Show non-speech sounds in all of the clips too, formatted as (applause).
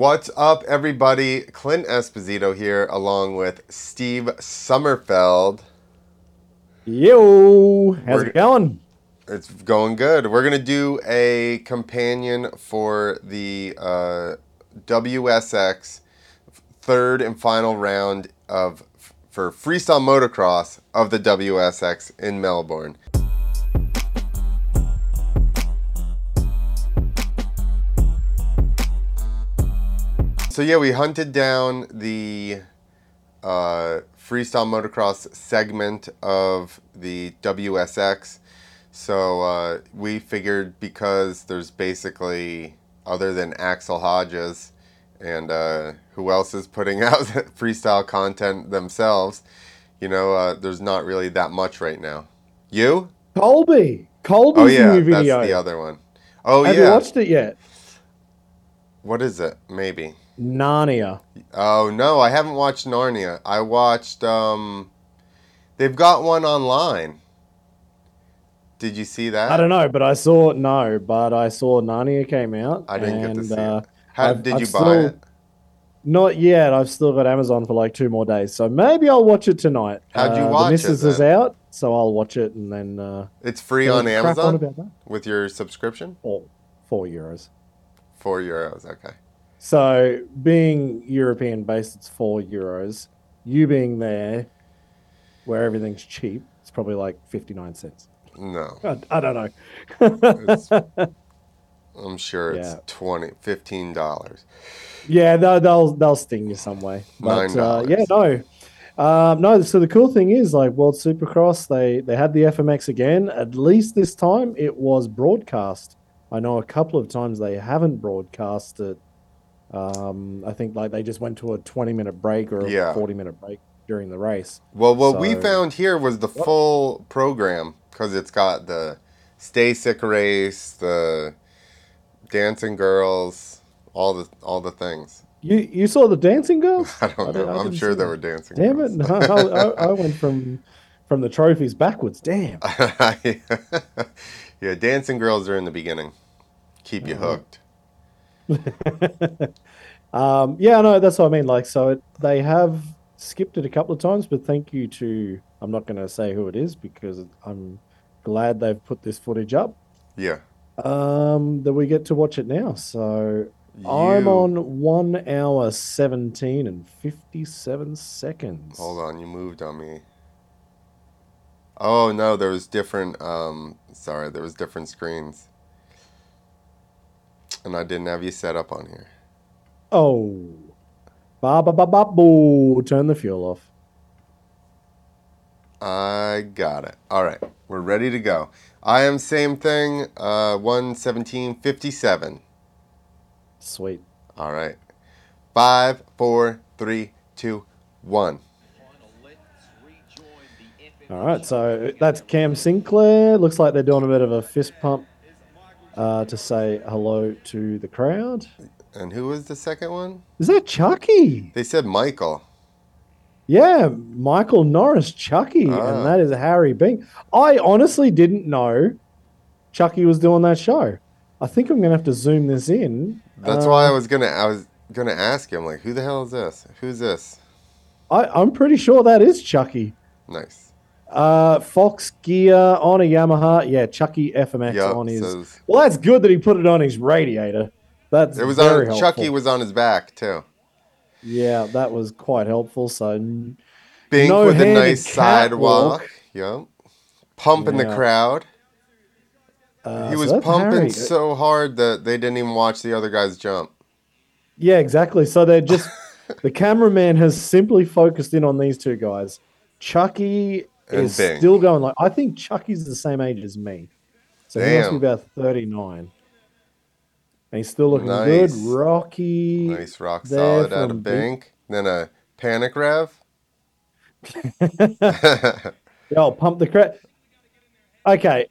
What's up, everybody? Clint Esposito here, along with Steve Sommerfeld. Yo, how's We're- it going? It's going good. We're gonna do a companion for the uh, WSX third and final round of for freestyle motocross of the WSX in Melbourne. So yeah, we hunted down the uh, freestyle motocross segment of the WSX. So uh, we figured because there's basically other than Axel Hodges and uh, who else is putting (laughs) out freestyle content themselves, you know, uh, there's not really that much right now. You? Colby. Colby's Oh yeah, new that's the other one. Oh Have yeah. you watched it yet? What is it? Maybe. Narnia. Oh no, I haven't watched Narnia. I watched. um They've got one online. Did you see that? I don't know, but I saw no, but I saw Narnia came out. I didn't get to and, see uh, it. How I've- did I've you buy still- it? Not yet. I've still got Amazon for like two more days, so maybe I'll watch it tonight. How'd you Uh, watch The it, Missus is out, so I'll watch it and then. Uh, It's free on Amazon about that. with your subscription. Four, four euros. Four euros. Okay. So, being European based, it's four euros. You being there, where everything's cheap, it's probably like 59 cents. No, I, I don't know. (laughs) I'm sure it's Yeah. twenty, fifteen dollars. yeah, they'll, they'll, they'll sting you some way. But, uh, $9. yeah, no. Um, no, so the cool thing is, like World Supercross, they, they had the FMX again. At least this time it was broadcast. I know a couple of times they haven't broadcast it. Um, I think like they just went to a 20 minute break or Yeah. a 40 minute break during the race. Well, what we found here was the full program because it's got the Stay Sick race, the Dancing Girls, all the all the things. You you saw the dancing girls? (laughs) I don't know. I I'm sure there were dancing. Damn girls. it! No, I, I, I went from from the trophies backwards. Damn. (laughs) yeah, dancing girls are in the beginning. Keep you Uh-huh. hooked. (laughs) Um, yeah, no, that's what I mean. Like, so it, they have skipped it a couple of times, but thank you to I'm not going to say who it is because I'm glad they've put this footage up. Yeah. Um, that we get to watch it now. So I'm on one hour seventeen and fifty seven seconds. Hold on, you moved on me. Oh no, there was different. Um, sorry, there was different screens, and I didn't have you set up on here. Oh, ba ba ba ba boo! Turn the fuel off. I got it. All right, we're ready to go. I am same thing. Uh, one seventeen fifty seven. Sweet. All right, five, four, three, two, one. All right, so that's Cam Sinclair. Looks like they're doing a bit of a fist pump uh, to say hello to the crowd. And who was the second one? Is that Chucky? They said Michael. Yeah, Michael Norris, Chucky, Ah. and that is Harry Bink. I honestly didn't know Chucky was doing that show. I think I'm gonna have to zoom this in. That's Uh, why I was gonna. I was gonna ask him like, who the hell is this? Who's this? I, I'm pretty sure that is Chucky. Nice. Uh, Fox Gear on a Yamaha. Yeah, Chucky FMX Yup, on his. says- Well, that's good that he put it on his radiator. That's It was very on helpful. Chucky was on his back too. Yeah, that was quite helpful. So Bink No with a nice sidewalk. Yep. Pumping the crowd. uh, He was that's pumping Harry. so hard that they didn't even watch the other guys jump. Yeah, exactly. So they're just (laughs) the cameraman has simply focused in on these two guys. Chucky And is Bink. still going like I think Chucky's the same age as me. So he must be about 39. And he's still looking Nice. good. Rocky. Nice rock solid out of. Bink. Then a panic rev. (laughs) (laughs) Oh, pump the crap. Okay.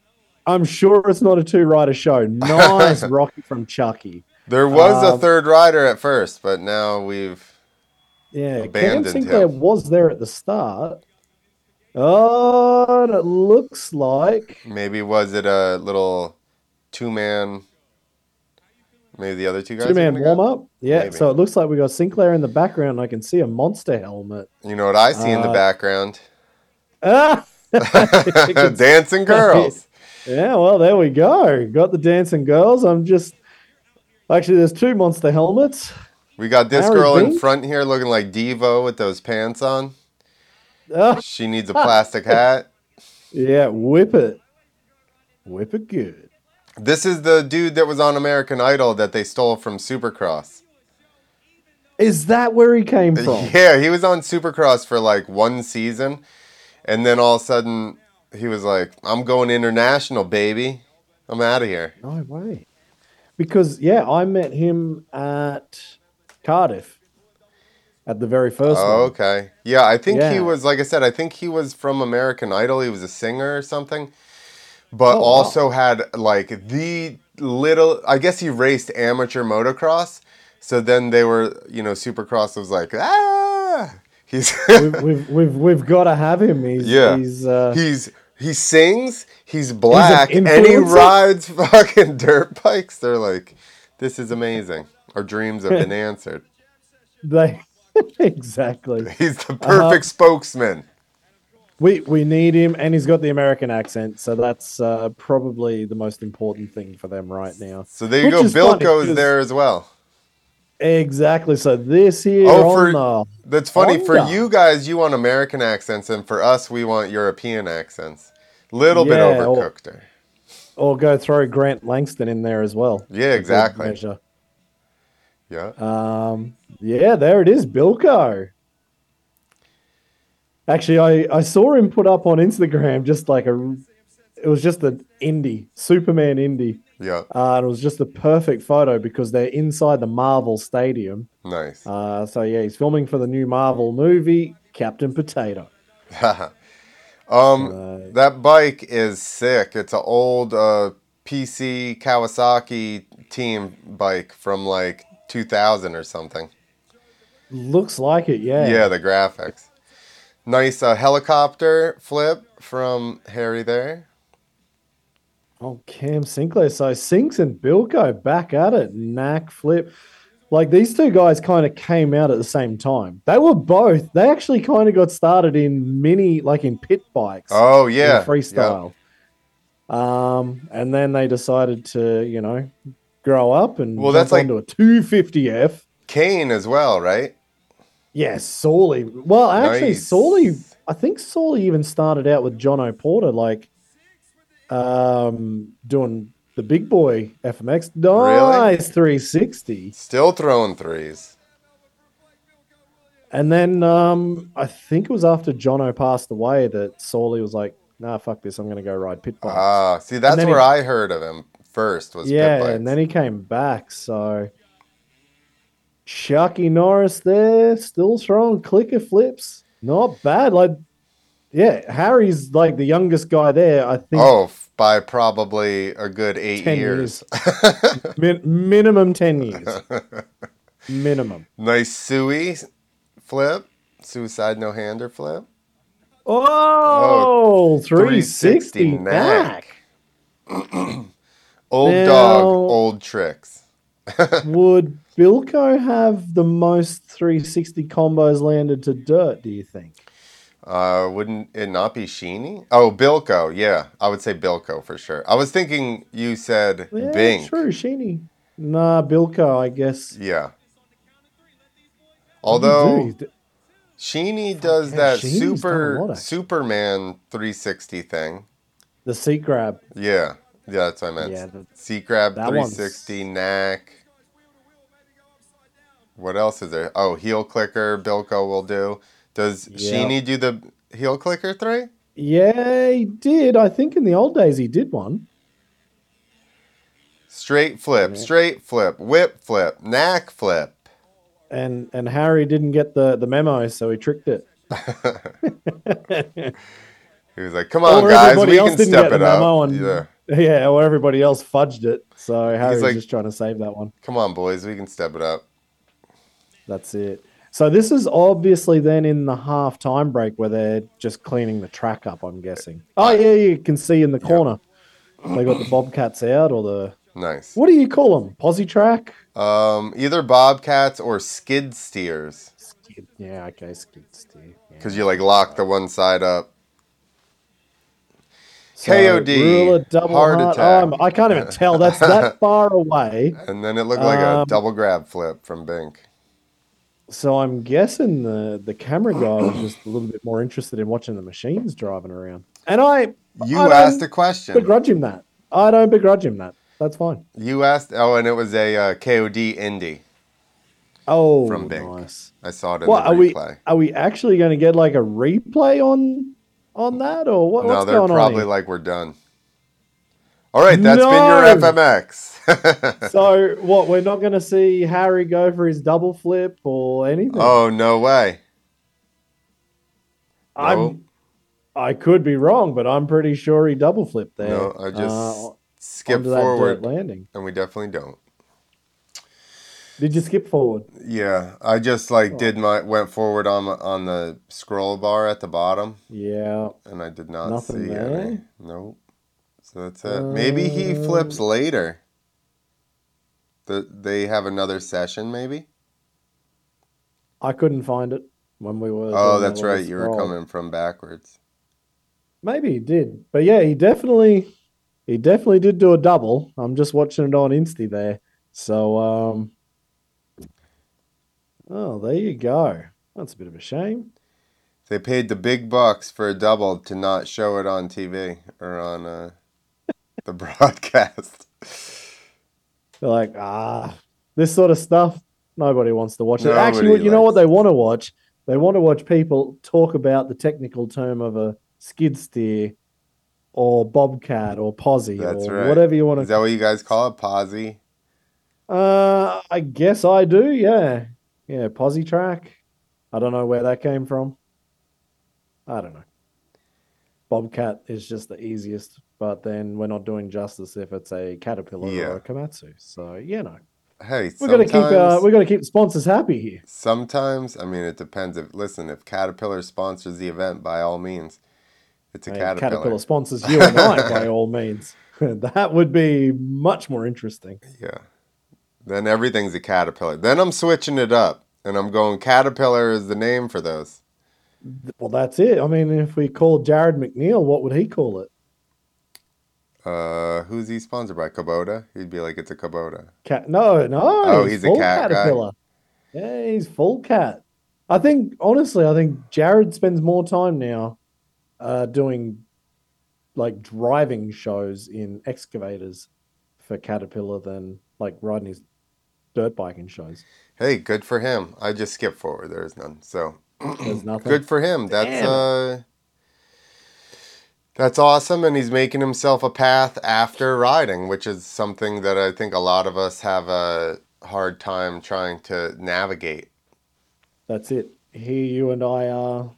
I'm sure it's not a two rider show. Nice (laughs) Rocky from Chucky. there was a Um, third rider at first, but now we've Yeah, Cam Abandoned Sinclair him. was there at the start. Oh, and it looks like maybe was it a little two man Maybe the other two guys. Two man warm up. Yeah. Maybe. So it looks like we got Sinclair in the background. I can see a monster helmet. You know what I see in the Uh, background? Ah! (laughs) (laughs) Dancing girls. Yeah, well, there we go. Got the dancing girls. I'm just actually there's two monster helmets. We got this Harry girl in front here looking like Devo with those pants on. Ah, (laughs) She needs a plastic hat. yeah, whip it, whip it good. This is the dude that was on American Idol that they stole from Supercross. Is that where he came (laughs) from? Yeah, he was on Supercross for like one season, and then all of a sudden he was like, "I'm going international, baby. I'm out of here." No way. Because yeah, I met him at Cardiff at the very first Oh, one. okay. Yeah, I think he was like I said. I think he was from American Idol. He was a singer or something, but Oh, wow. also had like the little. I guess he raced amateur motocross. So then they were, you know, Supercross was like, ah. He's (laughs) we've, we've we've we've got to have him. He's Yeah. he's uh, he's he sings. He's black, and he rides (laughs) fucking dirt bikes. They're like, this is amazing. Our dreams have (laughs) been answered. they (laughs) exactly. He's the Uh-huh. perfect spokesman. We we need him, and he's got the American accent, so that's uh, probably the most important thing for them right now. So there you Which go. is funny, Bilko's there as well. Exactly. So this here Oh, for- the That's funny. For you guys, you want American accents, and for us, we want European accents. Little bit Yeah, or- overcooked there. or go throw Grant Langston in there as well. Yeah, exactly. Yeah. Um, yeah, there it is, Bilko. Actually, I, I saw him put up on Instagram just like a, it was just an indie, Superman indie. Yeah. Uh, and it was just a perfect photo because they're inside the Marvel Stadium. Nice. Uh, so yeah, he's filming for the new Marvel movie, Captain Potato. (laughs) um, Uh, that bike is sick. It's an old uh, PC Kawasaki team bike from like 2000 or something. looks like it, yeah. Yeah, the graphics. Nice uh, helicopter flip from Harry there. Oh, Cam Sinclair. So Sinks and Bilko back at it. Knack flip. Like these two guys kind of came out at the same time. They were both, they actually kind of got started in mini, like in pit bikes. Oh yeah, freestyle. Um, and then they decided to, you know, grow up and Well, that's like- a 250F. Kane as well, right? Yes, Sawley. Well, actually, Nice. Sawley. I think Sawley even started out with John O'Porter, like um, doing the big boy FMX. Nice 360. Still throwing threes. And then um, I think it was after Jono passed away that Sawley was like, "Nah, fuck this. I'm going to go ride pit bikes." Ah, see, that's where he- I heard of him first. Was yeah, and then he came back. So Chucky Norris there, still throwing clicker flips. Not bad. Like, yeah, Harry's like the youngest guy there. I think oh, by probably a good eight 10 years. (laughs) min- minimum ten years. minimum. nice Sui flip, suicide no hander flip. Oh, 360 360 knack. (clears throat) Old Now- dog, old tricks. (laughs) Would Bilko have the most 360 combos landed to dirt, do you think? Uh, wouldn't it not be Sheeny? Oh, Bilko. Yeah, I would say Bilko for sure. I was thinking you said Yeah, Bink. true, Sheeny. Nah, Bilko, I guess. Yeah. Do? Although Sheeny does that Sheeny's super. Superman 360 thing. the seat grab. Yeah, yeah, that's what I meant. Yeah, the- Seat grab that one's- 360 knack. What else is there? Oh, heel clicker. Bilko will do. Does Yeah. Sheeny do the heel clicker three? Yeah, he did. I think in the old days he did one. Straight flip, straight flip, whip flip, knack flip. And and Harry didn't get the, the memo, so he tricked it. (laughs) (laughs) He was like, "Come on, guys, we can didn't step get the it up." memo and- Yeah. (laughs) Yeah, or everybody else fudged it. So Harry's like- just trying to save that one. Come on, boys, we can step it up. That's it. So this is obviously then in the half time break where they're just cleaning the track up, I'm guessing. Oh yeah, you can see in the corner. They got the Bobcats out or the Nice. What do you call them? Posi track? Um, either bobcats or skid steers, Skid. Yeah, okay, skid steer. Yeah. because you like lock the one side up. So, KOD, rule double heart heart. attack. I can't even tell. That's that (laughs) far away. And then it looked like a Um, double grab flip from Bink. So I'm guessing the the camera guy was just a little bit more interested in watching the machines driving around. And I You I asked a question. begrudge him that. I don't begrudge him that. That's fine. You asked. Oh, and it was a uh, KOD indie. Oh, From Bink. nice. I saw it in What the are we? Are we actually going to get like a replay on on that, or what, no, what's they're probably like we're done. All right, that's been your FMX. (laughs) so what? We're not going to see Harry go for his double flip or anything. oh no way. I'm. no. I could be wrong, but I'm pretty sure he double flipped there. No, I just uh, skip forward, landing. and we definitely don't. Did you skip forward? Yeah, I just like Oh. did my went forward on on the scroll bar at the bottom, Yeah. and I did not Nothing see there? any. Nope. So that's it. Maybe he flips Um, later. The, they have another session, maybe. I couldn't find it when we were. Oh, that's right. You were coming from backwards. Maybe he did, but yeah, he definitely, he definitely did do a double. I'm just watching it on Insta there. So, um, oh, there you go. That's a bit of a shame. They paid the big bucks for a double to not show it on TV or on uh, (laughs) the broadcast. They're like, ah, this sort of stuff. Nobody wants to watch it. Nobody Actually, you know what they want to watch? They want to watch people talk about the technical term of a skid steer or bobcat or Posi That's or right. whatever you want Is that what you guys call it? Posi? Uh, I guess I do. Yeah, yeah, Posi track. I don't know where that came from. I don't know. Bobcat is just the easiest, but then we're not doing justice if it's a caterpillar Yeah. or a Komatsu. So you know. Hey, We're gonna keep uh, we're gonna keep sponsors happy here. Sometimes, I mean, it depends. If listen, if Caterpillar sponsors the event, by all means, it's a Hey, Caterpillar. sponsors you and I by all means. (laughs) that would be much more interesting. (laughs) Yeah. Then everything's a Caterpillar. Then I'm switching it up, and I'm going Caterpillar is the name for those. Well, that's it. I mean, if we called Jarryd McNeil, what would he call it? Uh, who's he sponsored by? Kubota. He'd be like, it's a Kubota. Cat? No, no. Oh, he's a cat guy? caterpillar. Yeah, he's full cat. I think honestly, I think Jared spends more time now uh, doing like driving shows in excavators for Caterpillar than like riding his dirt biking shows. Hey, good for him. I just skipped forward. There's none. So (clears throat) There's nothing. good for him. That's Damn uh, that's awesome, and he's making himself a path after riding, which is something that I think a lot of us have a hard time trying to navigate. That's it. Here you and I are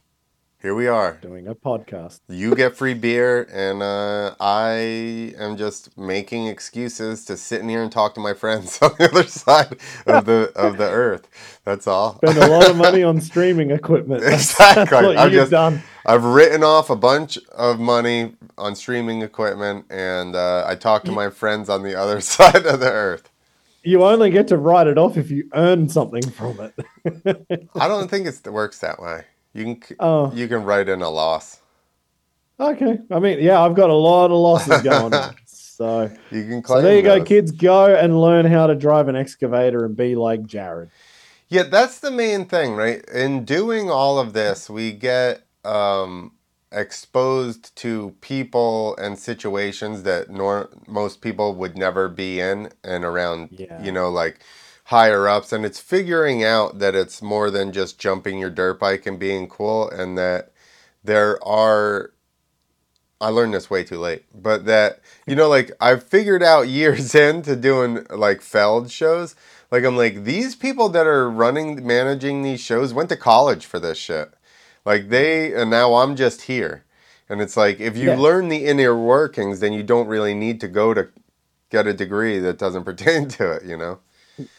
Here we are. doing a podcast. You get free beer, and uh, I am just making excuses to sit in here and talk to my friends (laughs) on the other side of the of the earth. That's all. Spend a lot of money on (laughs) streaming equipment. That's, Exactly. That's you've just- done. I've written off a bunch of money on streaming equipment, and uh, I talk to my friends on the other (laughs) side of the earth. You only get to write it off if you earn something from it. I don't think it works that way. You can Oh, you can write in a loss. okay. I mean, yeah, I've got a lot of losses (laughs) going on. So, You can so there you go, kids. Go and learn how to drive an excavator and be like Jarryd. Yeah, that's the main thing, right? In doing all of this, we get um, exposed to people and situations that nor- most people would never be in and around, Yeah. you know, like higher ups. And it's figuring out that it's more than just jumping your dirt bike and being cool, and that there are. I learned this way too late, but that, you know, like I've figured out (laughs) years into doing like Feld shows. Like I'm like these people that are running managing these shows went to college for this shit. Like they and now I'm just here. And it's like if you Yeah. learn the inner workings then you don't really need to go to get a degree that doesn't (laughs) pertain to it, you know.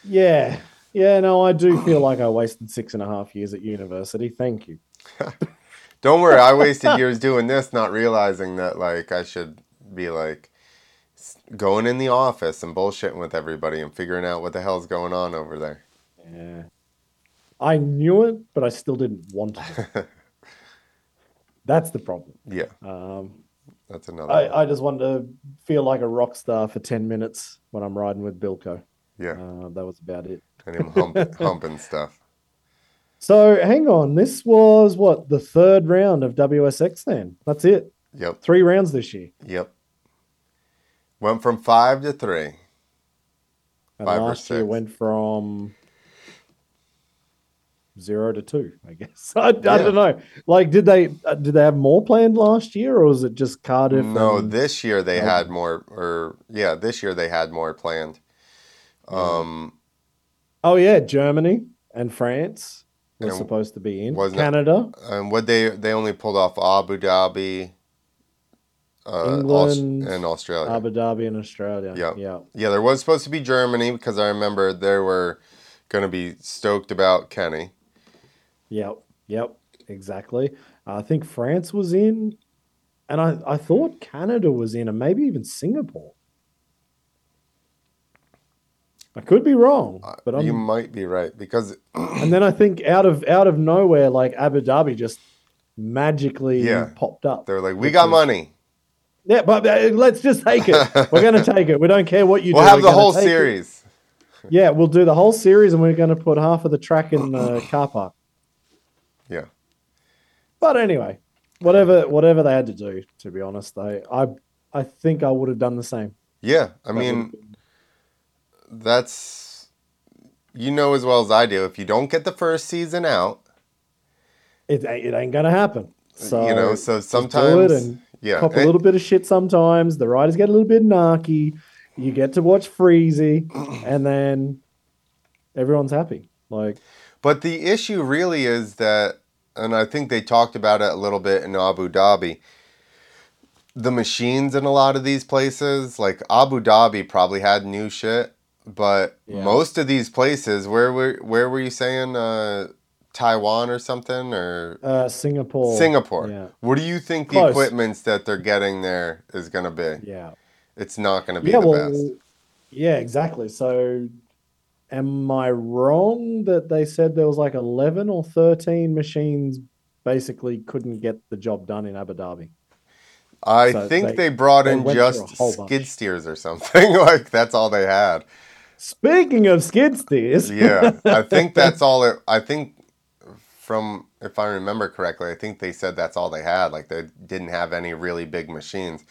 Yeah. Yeah, no, I do feel like I wasted six and a half years at university. Thank you. (laughs) Don't worry, I wasted years doing this not realizing that like I should be like going in the office and bullshitting with everybody and figuring out what the hell's going on over there. Yeah. I knew it, but I still didn't want to. (laughs) That's the problem. Yeah, Um, that's another. I, I just want to feel like a rock star for 10 minutes when I'm riding with Bilko. Yeah, Uh, that was about it. and him hump, (laughs) humping stuff. So hang on. This was what? The third round of WSX then? That's it. Yep, Three rounds this year. yep. Went from five to three. And Five or last year went from zero to two, I guess. (laughs) I, I don't know. Like, did they uh, did they have more planned last year, or was it just Cardiff? No, and- this year they Melbourne. had more, or yeah, this year they had more planned. Um, oh yeah, Germany and France were And supposed to be in. Canada, and what they they only pulled off Abu Dhabi, uh, England, and Australia. Abu Dhabi, and Australia. Yeah. yeah, yeah, there was supposed to be Germany because I remember they were going to be stoked about Kenny. yep, yep, exactly. I think France was in, and I I thought Canada was in, and maybe even Singapore. I could be wrong, but I'm Uh, you might be right because (clears throat) And then I think out of out of nowhere, like Abu Dhabi just magically Yeah. popped up. they're like, we got money. Yeah, but uh, let's just take it. (laughs) We're going to take it. We don't care what you do. We'll have we're the whole take it. series. Yeah, we'll do the whole series, and we're going to put half of the track in the (clears throat) car park. Yeah. But anyway, whatever whatever they had to do, to be honest, I I I think I would have done the same. Yeah, I That mean, that's you know as well as I do. If you don't get the first season out, it ain't- it ain't to happen. So you know, so sometimes, and yeah, cop a little bit of shit sometimes. The riders get a little bit narky. You get to watch Freezy, (clears throat) and then everyone's happy. Like, But the issue really is that, and I think they talked about it a little bit in Abu Dhabi. The machines in a lot of these places, like Abu Dhabi, probably had new shit, but Yeah. most of these places, where were where were you saying, uh, Taiwan or something, or uh, Singapore, Singapore? Yeah, What do you think the equipments that they're getting there is gonna be? yeah, It's not gonna be yeah. the Well, best. yeah, exactly. So, am I wrong that they said there was like eleven or thirteen machines basically couldn't get the job done in Abu Dhabi? I so think they- they, brought they in went just whole bunch. skid steers or something. (laughs) like that's all they had. Speaking of skid steers, Yeah, I think (laughs) that's all it. I think from if I remember correctly, I think they said that's all they had. Like they didn't have any really big machines.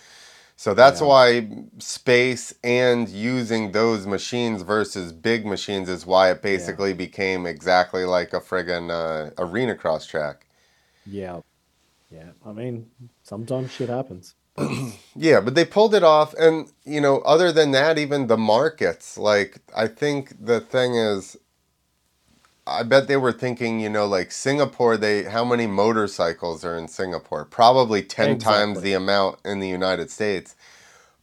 So that's Yeah. why space and using those machines versus big machines is why it basically became exactly like a friggin' uh, arena cross track. yeah, yeah. I mean, sometimes shit happens. (clears throat) Yeah, but they pulled it off, and you know, other than that, even the markets. Like, I think the thing is, I bet they were thinking, you know, like Singapore. They how many motorcycles are in Singapore? Probably ten times the amount in the United States.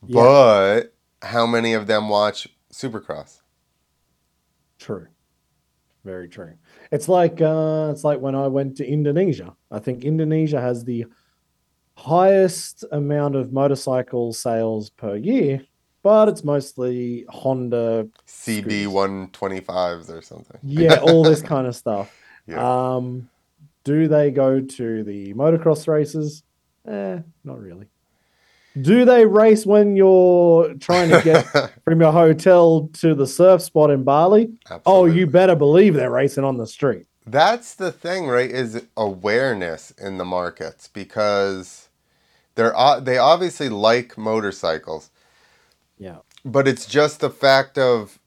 Yeah. But how many of them watch Supercross? True. Very true. It's like uh, it's like when I went to Indonesia. I think Indonesia has the highest amount of motorcycle sales per year, but it's mostly Honda. CB one twenty fives or something. Yeah, all this (laughs) kind of stuff. Yeah. Um, do they go to the motocross races? Eh, not really. Do they race when you're trying to get (laughs) from your hotel to the surf spot in Bali? Oh, you better believe they're racing on the street. That's the thing, right? Is awareness in the markets because they're they obviously like motorcycles, Yeah. but it's just the fact of,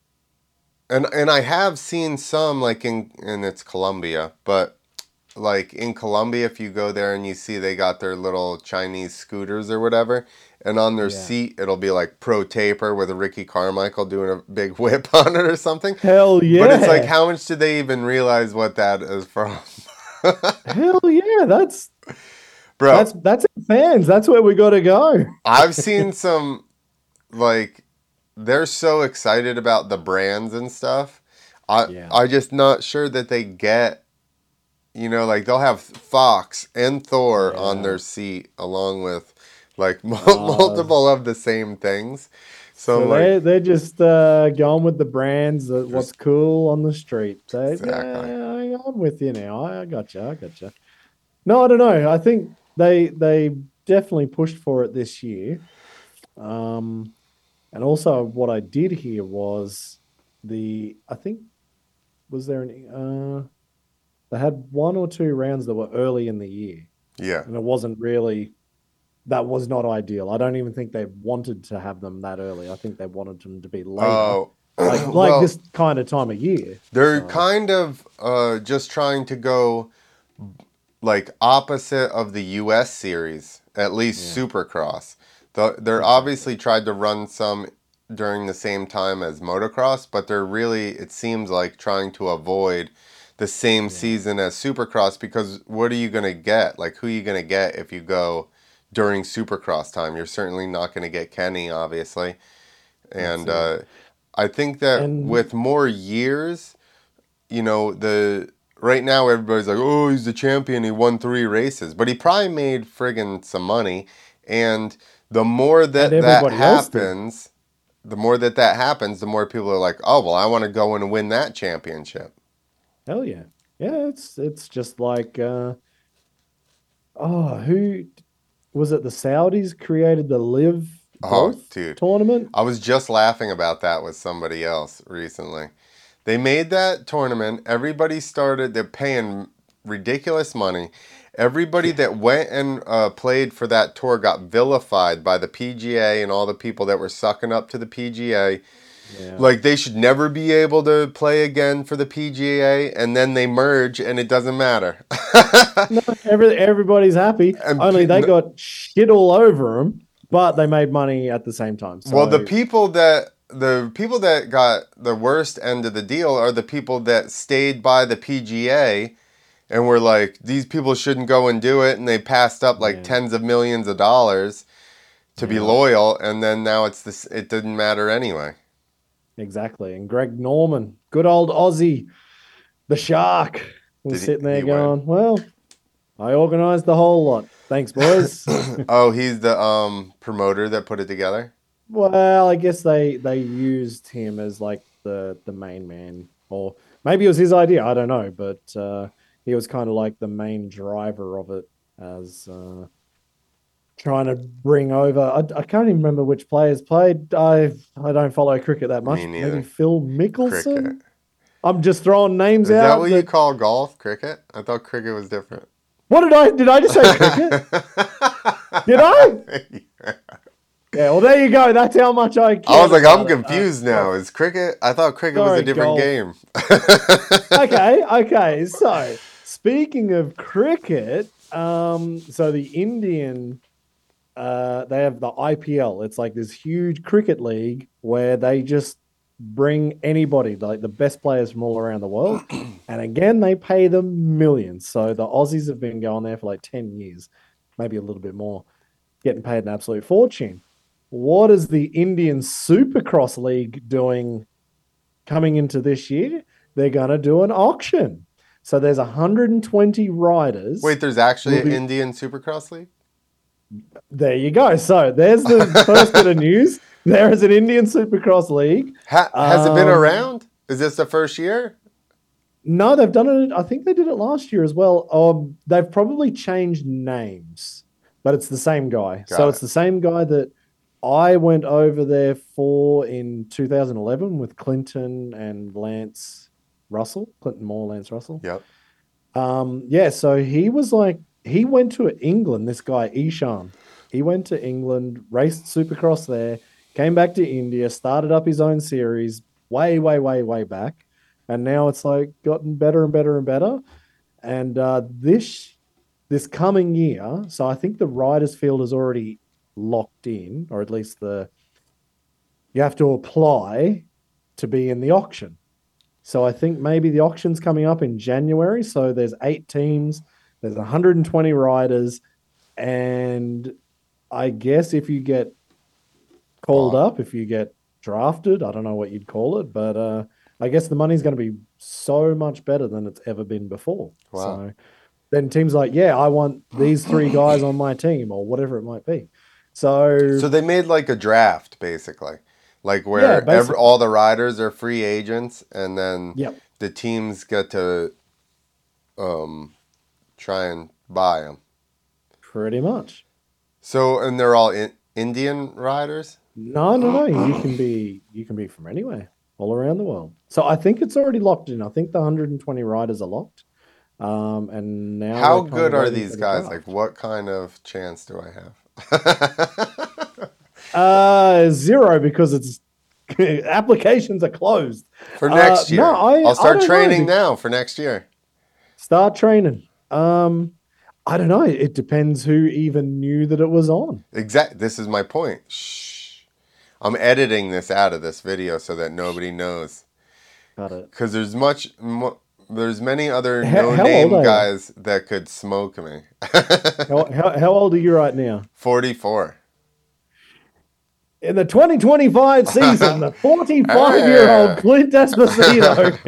and and I have seen some like in and it's Colombia, but like in Colombia, if you go there and you see they got their little Chinese scooters or whatever, and on their Yeah. seat it'll be like pro taper with a Ricky Carmichael doing a big (laughs) whip on it or something. Hell yeah. But it's like, how much do they even realize what that is from? (laughs) Hell yeah. That's Bro, that's that's fans. That's where we gotta go. I've seen (laughs) some, like, they're so excited about the brands and stuff. I, Yeah. I just not sure that they get, you know, like they'll have Fox and Thor on their seat along with like (laughs) multiple of the same things. So, So like, they're they're just uh, going with the brands that what's cool on the street. So Exactly. yeah, I'm with you now. I, I got you. I got you. No, I don't know. I think they they definitely pushed for it this year. Um, and also what I did hear was the I think was there an uh they had one or two rounds that were early in the year yeah, and it wasn't really that was not ideal. I don't even think they wanted to have them that early. I think they wanted them to be later, oh, like (clears throat) like well, this kind of time of year. They're So- kind of uh, just trying to go like opposite of the U.S. series, at least Yeah. Supercross. The, they're obviously tried to run some during the same time as motocross, but they're really, it seems like, trying to avoid the same season as Supercross because what are you going to get? Like, who are you going to get if you go during Supercross time? You're certainly not going to get Kenny, obviously. And uh, I think that And- with more years, you know, the right now everybody's like, oh, he's the champion. He won three races, but he probably made friggin' some money. And the more that that everybody else did. happens, the more that that happens, the more people are like, oh, well, I want to go and win that championship. Hell yeah, yeah. It's it's just like uh, oh, who was it? The Saudis created the LIV Oh, dude. tournament. I was just laughing about that with somebody else recently. They made that tournament. Everybody started, they're paying ridiculous money. Everybody that went and uh, played for that tour got vilified by the PGA and all the people that were sucking up to the PGA. Yeah. Like they should never be able to play again for the PGA, and then they merge and it doesn't matter. No, every, everybody's happy. (laughs) And Only they got shit all over them, but they made money at the same time. So, Well, the people that the people that got the worst end of the deal are the people that stayed by the PGA and were like, these people shouldn't go and do it, and they passed up like Yeah. tens of millions of dollars to be loyal, and then now it's this. It didn't matter anyway. exactly. And Greg Norman, good old Aussie, the Shark, was Did he- sitting there he going, "Well, I organised the whole lot. Thanks, boys." (coughs) oh, he's the um promoter that put it together. Well, I guess they they used him as like the the main man, or maybe it was his idea. I don't know, but uh, he was kind of like the main driver of it, as uh, trying to bring over. I, I can't even remember which players played. I I don't follow cricket that much. Maybe Phil Mickelson. Cricket. I'm just throwing names Is out. that what you call golf? Cricket? I thought cricket was different. what did I did I just say cricket? (laughs) did I? (laughs) Yeah. Well, there you go. That's how much I. I was like, I'm about it. Confused now. Is cricket? I thought cricket was a different golf. game. (laughs) (laughs) okay, okay. So speaking of cricket, um, so the Indian, uh, they have the IPL. It's like this huge cricket league where they just bring anybody, like the best players from all around the world, (clears throat) and again they pay them millions. So the Aussies have been going there for like ten years, maybe a little bit more, getting paid an absolute fortune. What is the Indian Supercross League doing coming into this year? They're going to do an auction. So there's 120 riders. Wait, there's actually an Indian Supercross league. There you go. So there's the (laughs) first bit of news. There is an Indian Supercross League. Ha- has it been Um, around? Is this the first year? No, they've done it. I think they did it last year as well. Um, they've probably changed names, but it's the same guy. Got so it. it's the same guy that I went over there for in 2011 with Clinton and Lance Russell, Clinton Moore, Lance Russell. Yep. Um, yeah, so he was like he went to England. This guy Ishan, he went to England, raced Supercross there, came back to India, started up his own series way, way, way, way back, and now it's like gotten better and better and better. And uh, this this coming year, so I think the riders' field is already locked in, or at least the you have to apply to be in the auction. So I think maybe the auction's coming up in January. So there's eight teams, there's 120 riders, and I guess if you get called Wow. up, if you get drafted, I don't know what you'd call it, but uh, I guess the money's going to be so much better than it's ever been before. Wow. So then teams like, yeah, I want these three guys on my team or whatever it might be. So, So they made like a draft, basically, like Yeah, where every, all the riders are free agents, and then Yep. the teams get to um, try and buy them. pretty much. So, and they're all in, Indian riders. No, no, no. You can be you can be from anywhere, all around the world. So I think it's already locked in. I think the 120 riders are locked. Um, and now How good are these the guys? Like, what kind of chance do I have? Uh, zero because it's (laughs) applications are closed. for Uh, next year, no, I- will start don't know. training now for next year. Start training. Um, I don't know. It depends who even knew that it was on. Exactly. This is my point. Shh. I'm editing this out of this video so that nobody knows. Got it. Because there's much, mo- there's many other How- how no-name old are you? guys that could smoke me. (laughs) How, how, how old are you right now? 44. In the 2025 season, the (laughs) 45 year old Clint Esposito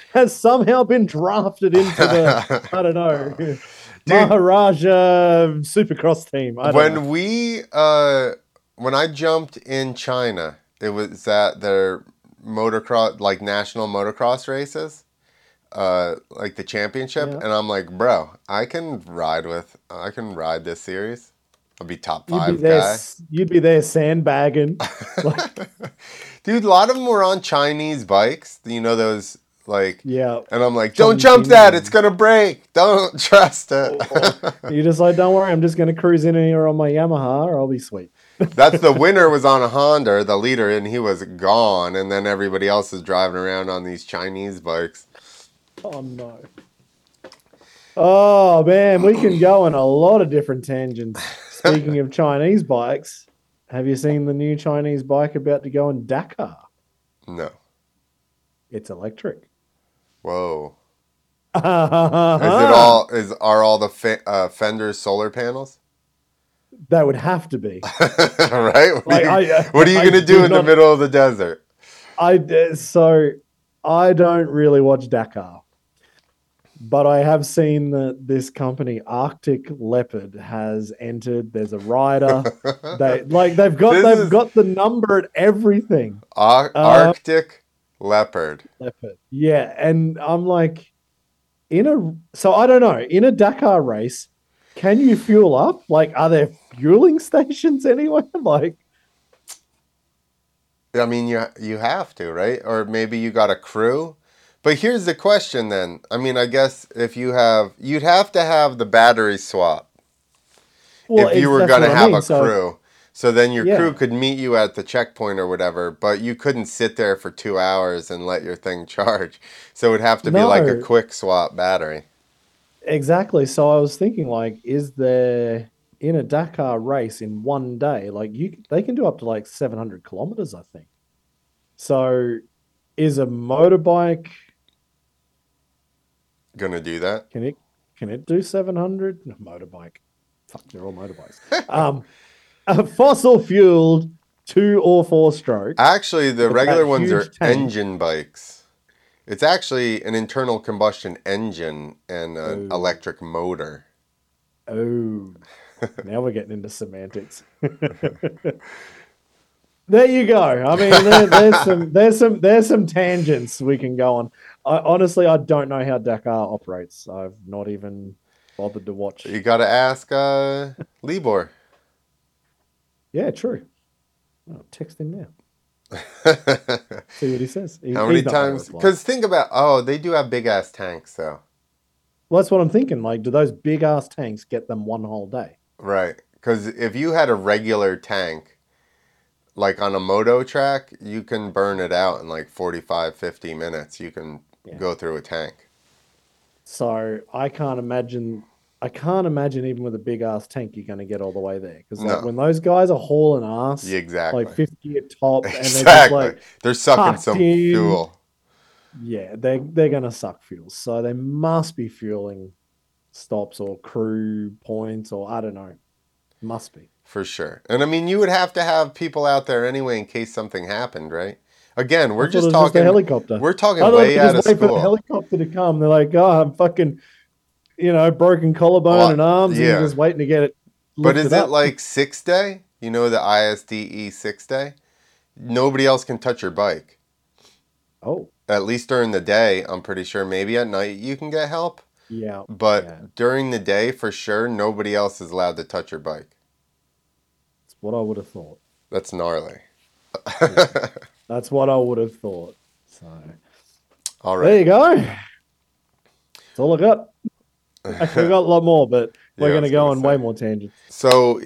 (laughs) has somehow been drafted into the, I don't know, Maharaja Supercross team. I don't when know. we, uh, when I jumped in China, it was at their motocross, like national motocross races, uh, like the championship, Yeah. and I'm like, bro, I can ride with, I can ride this series. I'll be top You'd be, five there, guy. you'd be there sandbagging. (laughs) Like, Dude, a lot of them were on Chinese bikes. You know those like, yeah. and I'm like, don't jump that. It's gonna break. Don't (laughs) trust it. (laughs) You're just like, don't worry, I'm just going to cruise in here on my Yamaha, or I'll be sweet. That's the winner was on a Honda, the leader, and he was gone. And then everybody else is driving around on these Chinese bikes. Oh, no. Oh, man, we can go on a lot of different tangents. (laughs) Speaking of Chinese bikes, have you seen the new Chinese bike about to go in Dakar? No. It's electric. Whoa. Is (laughs) Is it all? Is are all the fe- uh, fenders solar panels? That would have to be. (laughs) right. What, Like, are you, uh, you gonna do do in the middle of the desert? I uh, so I don't really watch Dakar, but I have seen that this company Arctic Leopard has entered. There's a rider. (laughs) they like they've got This they've is- got the number and everything. Ar- Uh, Arctic leopard. Leopard, yeah, and I'm like, in a so I don't know in a Dakar race, can you fuel up? Like, are there fueling (laughs) stations anywhere? (laughs) Like, I mean, you you have to, right? Or maybe you got a crew. But here's the question then. I mean, I guess if you have, you'd have to have the battery swap well, if you were going to what I have mean. a So- crew. So then your Yeah. crew could meet you at the checkpoint or whatever, but you couldn't sit there for two hours and let your thing charge. So it would have to be like a quick swap battery. Exactly. So I was thinking, like, is there in a Dakar race in one day, like you they can do up to like 700 kilometers, I think. So is a motorbike Gonna do that? can it can it do 700? Motorbike. Fuck, they're all motorbikes. (laughs) um a fossil fueled two or four stroke. Actually, the regular ones are tank. engine bikes. It's actually an internal combustion engine and an Ooh. electric motor. Oh, (laughs) now we're getting into semantics. (laughs) there you go. I mean, there, there's some, there's some, there's some tangents we can go on. I, honestly, I don't know how Dakar operates. I've not even bothered to watch. You got to ask uh, (laughs) Libor. Yeah, true. I'll text him now. (laughs) See what he says. He- How many times? Because think about, oh, they do have big ass tanks, though. well, that's what I'm thinking. Like, do those big ass tanks get them one whole day? Right. Because if you had a regular tank, like on a moto track, you can burn it out in like 45, 50 minutes. You can Yeah. go through a tank. So I can't imagine. I can't imagine even with a big ass tank you're going to get all the way there because like No. when those guys are hauling ass, Yeah, exactly. like 50 at top, and they're just exactly. like, They're sucking some in. fuel. yeah, they they're going to suck fuel. So they must be fueling stops or crew points or I don't know. Must be. For sure. And I mean, you would have to have people out there anyway in case something happened, right? Again, we're just was just talking. helicopter. we're talking way out of wait for the helicopter to come. They're like, oh, I'm fucking, you know, broken collarbone Well, and arms, yeah. and just waiting to get it But is it it like six day? You know the ISDE six day? Nobody else can touch your bike. Oh, At least during the day, I'm pretty sure. Maybe at night you can get help. yeah. But Yeah. during the day, for sure, nobody else is allowed to touch your bike. What I would have thought. That's gnarly. That's what I would have thought. So All there you go. That's all I got. Actually, I got a lot more, but we're Yeah, going to go on say. way more tangents. So,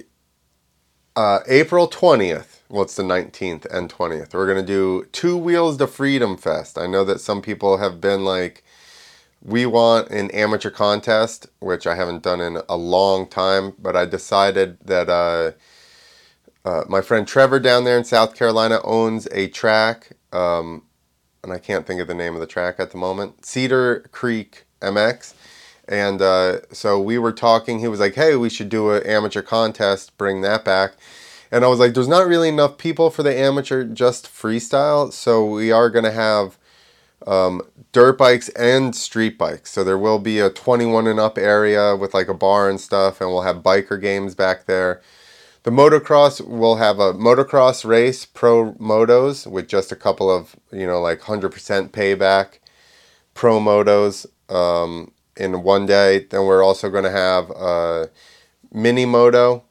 uh, April 20th, well, it's the 19th and 20th, we're going to do Two Wheels to Freedom Fest. I know that some people have been like, we want an amateur contest, which I haven't done in a long time, but I decided that uh, uh, my friend Trevor down there in South Carolina owns a track, um, and I can't think of the name of the track at the moment Cedar Creek MX. And uh, so we were talking. He was like, "Hey, we should do an amateur contest. Bring that back." And I was like, "There's not really enough people for the amateur just freestyle, so we are gonna have um, dirt bikes and street bikes. So there will be a 21 and up area with like a bar and stuff, and we'll have biker games back there. The motocross will have a motocross race, pro motos, with just a couple of you know like 100% payback pro motos um, in one day. Then we're also going to have a mini moto,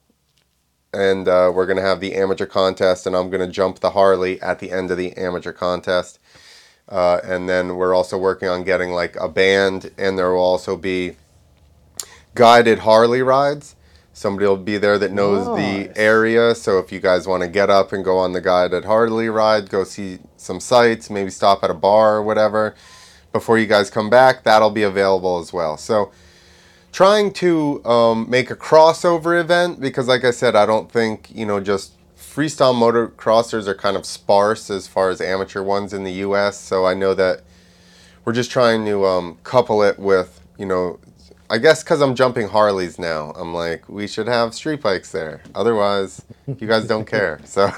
and uh, we're going to have the amateur contest, and I'm going to jump the Harley at the end of the amateur contest. Uh, and then we're also working on getting like a band, and there will also be guided Harley rides. Somebody will be there that knows Nice. the area. So if you guys want to get up and go on the guided Harley ride, go see some sights, maybe stop at a bar or whatever before you guys come back, that'll be available as well. So trying to um, make a crossover event because, like I said, I don't think you know just freestyle motocrossers are kind of sparse as far as amateur ones in the U.S. So I know that we're just trying to um, couple it with you know. I guess because I'm jumping Harleys now, I'm like, we should have street bikes there. Otherwise, you guys don't care. (laughs) So,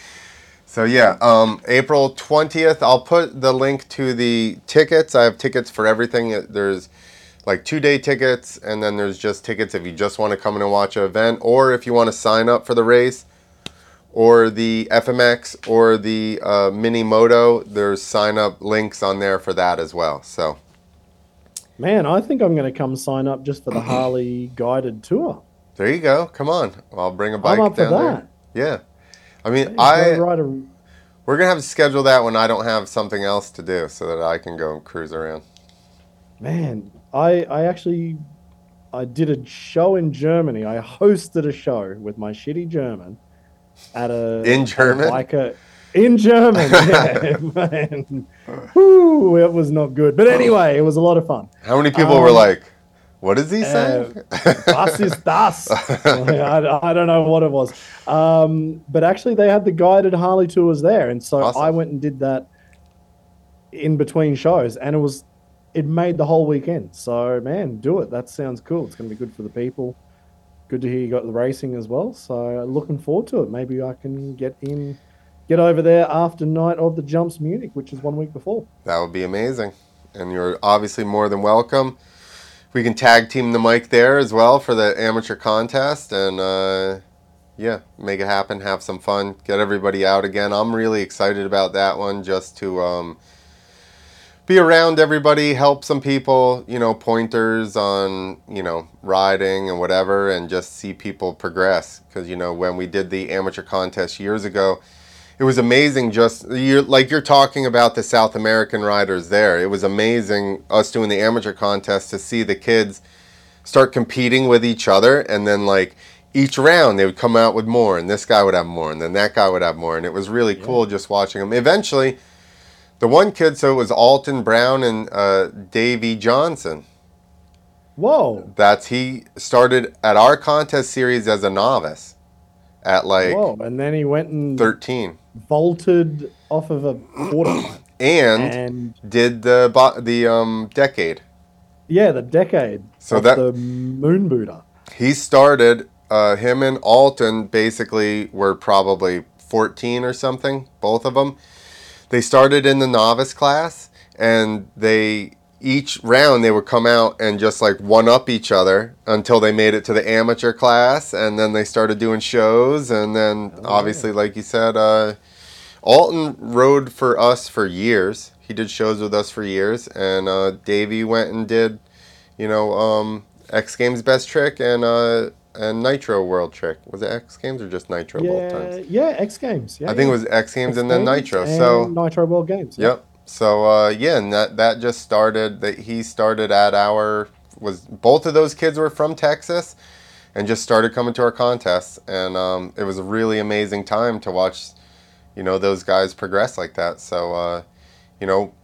(laughs) so yeah, um, April 20th, I'll put the link to the tickets. I have tickets for everything. There's like two day tickets, and then there's just tickets if you just want to come in and watch an event, or if you want to sign up for the race, or the FMX, or the uh, Mini Moto. There's sign up links on there for that as well. So Man, I think I'm going to come sign up just for the (clears throat) Harley guided tour. there you go. Come on, I'll bring a bike I'm up for down there. that. Yeah, I mean, I ride a- we're gonna have to schedule that when I don't have something else to do, so that I can go and cruise around. Man, I I actually I did a show in Germany. I hosted a show with my shitty German at a In at a biker- in German, yeah, man. It was not good. But anyway, it was a lot of fun. How many people were Um, like, "What is he saying?" (laughs) Was ist das? (laughs) I, I don't know what it was. Um, but actually, they had the guided Harley tours there, and so Awesome. I went and did that in between shows, and it was it made the whole weekend. So man, do it. That sounds cool. It's going to be good for the people. Good to hear you got the racing as well. So looking forward to it. Maybe I can get in, get over there after night of the jumps Munich, which is one week before. That would be amazing. And you're obviously more than welcome. We can tag team the mic there as well for the amateur contest and uh, yeah, make it happen, have some fun, get everybody out again. I'm really excited about that one just to um, be around everybody, help some people, you know, pointers on, you know, riding and whatever, and just see people progress. Because, you know, when we did the amateur contest years ago, it was amazing just you're like you're talking about the South American riders there. It was amazing us doing the amateur contest to see the kids start competing with each other and then like each round they would come out with more and this guy would have more and then that guy would have more and it was really cool just watching them. Eventually the one kid so it was Alton Brown and uh, Davey Johnson. Whoa, That's he started at our contest series as a novice at like whoa! And then he went and 13 vaulted off of a quarter pipe. (coughs) and and did the bo- the um decade. yeah, the decade. So that- the moon Buddha. He started uh, him and Alton basically were probably 14 or something, both of them. They started in the novice class and they each round they would come out and just like one up each other until they made it to the amateur class and then they started doing shows and then Oh, obviously like you said uh, alton rode for us for years he did shows with us for years and uh, davey went and did you know um, x games best trick and uh, and nitro world trick was it x games or just nitro both Yeah, times yeah, X Games. Yeah, i think it was x games X and then Games nitro and so Nitro World Games. yeah. Yep. So uh, yeah, and that that just started. That he started at our was both of those kids were from Texas, and just started coming to our contests, and um, it was a really amazing time to watch, you know, those guys progress like that. So, uh, you know,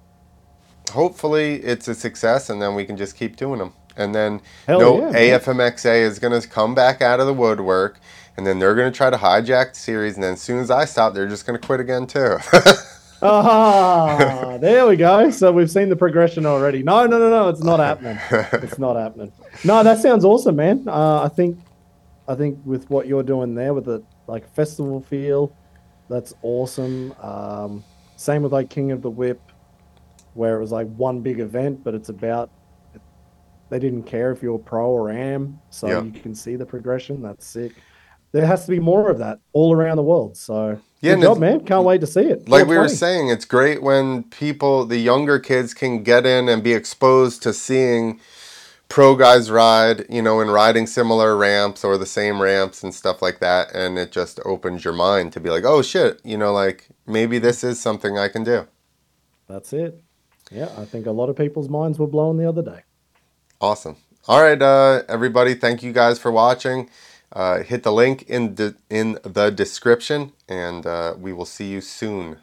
hopefully it's a success, and then we can just keep doing them. And then Hell no yeah. AFMXA is gonna come back out of the woodwork. And then they're gonna try to hijack the series, and then as soon as I stop, they're just gonna quit again too. (laughs) Ah, there we go. So we've seen the progression already. No, no, no, no. It's not happening. It's not happening. No, that sounds awesome, man. Uh, I think, I think with what you're doing there with the like festival feel, that's awesome. Um, same with like King of the Whip, where it was like one big event, but it's about. They didn't care if you were pro or am, so Yeah. you can see the progression. That's sick. There has to be more of that all around the world. So Yeah, good job, man. Can't wait to see it. like we were saying, it's great when people, the younger kids, can get in and be exposed to seeing pro guys ride, you know, and riding similar ramps or the same ramps and stuff like that. And it just opens your mind to be like, oh shit, you know, like maybe this is something I can do. That's it. Yeah, I think a lot of people's minds were blown the other day. Awesome. All right, uh, everybody. Thank you guys for watching. Uh, hit the link in the in the description, and uh, we will see you soon.